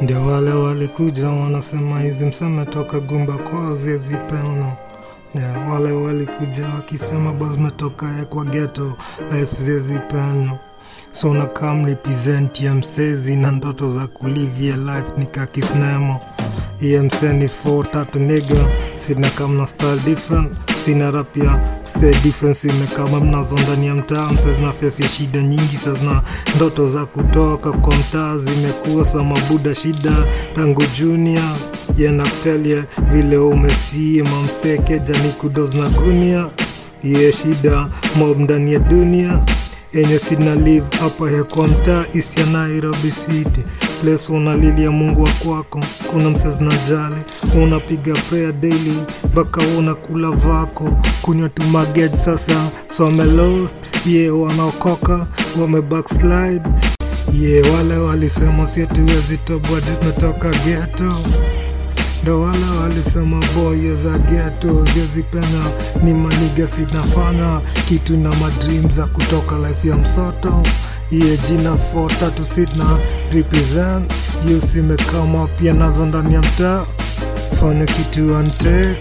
Ndio wale walikuja wanasema hizi mseme toka gumba kwao zezipeno yeah, wale walikuja wakisema bas zimetoka ya kwa geto life ziezipeana so na kam represent ya msezi na ndoto za kulivia life nikakisnemo iye mseni fo tatu niga sina kam na style different. Sina rapia mse difference imekama mnazo ndani ya mtaa. Mse zina shida nyingi sazina ndoto za kutoka kwa mtaa. Zimekuwa sa mabuda shida tangu junior. Yenaktelia vile umesie mamseke jani kudos na iye shida mob ndani ya dunia yenye sina live hapa ya kwa mtaa isi ya Nairobi City. Place unalilia Mungu wa kwako, kuna msezi na jali, unapiga prayer daily mpaka unakula vako, kunywa tu magej sasa, so wame lost. Ye yeah, wanaokoka wame backslide. Ye yeah, wale walisema si tuwezi toboa tumetoka ghetto ndo wala walisema boye za geto zyezipena ni maniga sinafanya kitu na madream za kutoka life ya msoto. Iye jina 4 sitna represent. Pia nazo ndani ya mtaa. Fanya kitu ante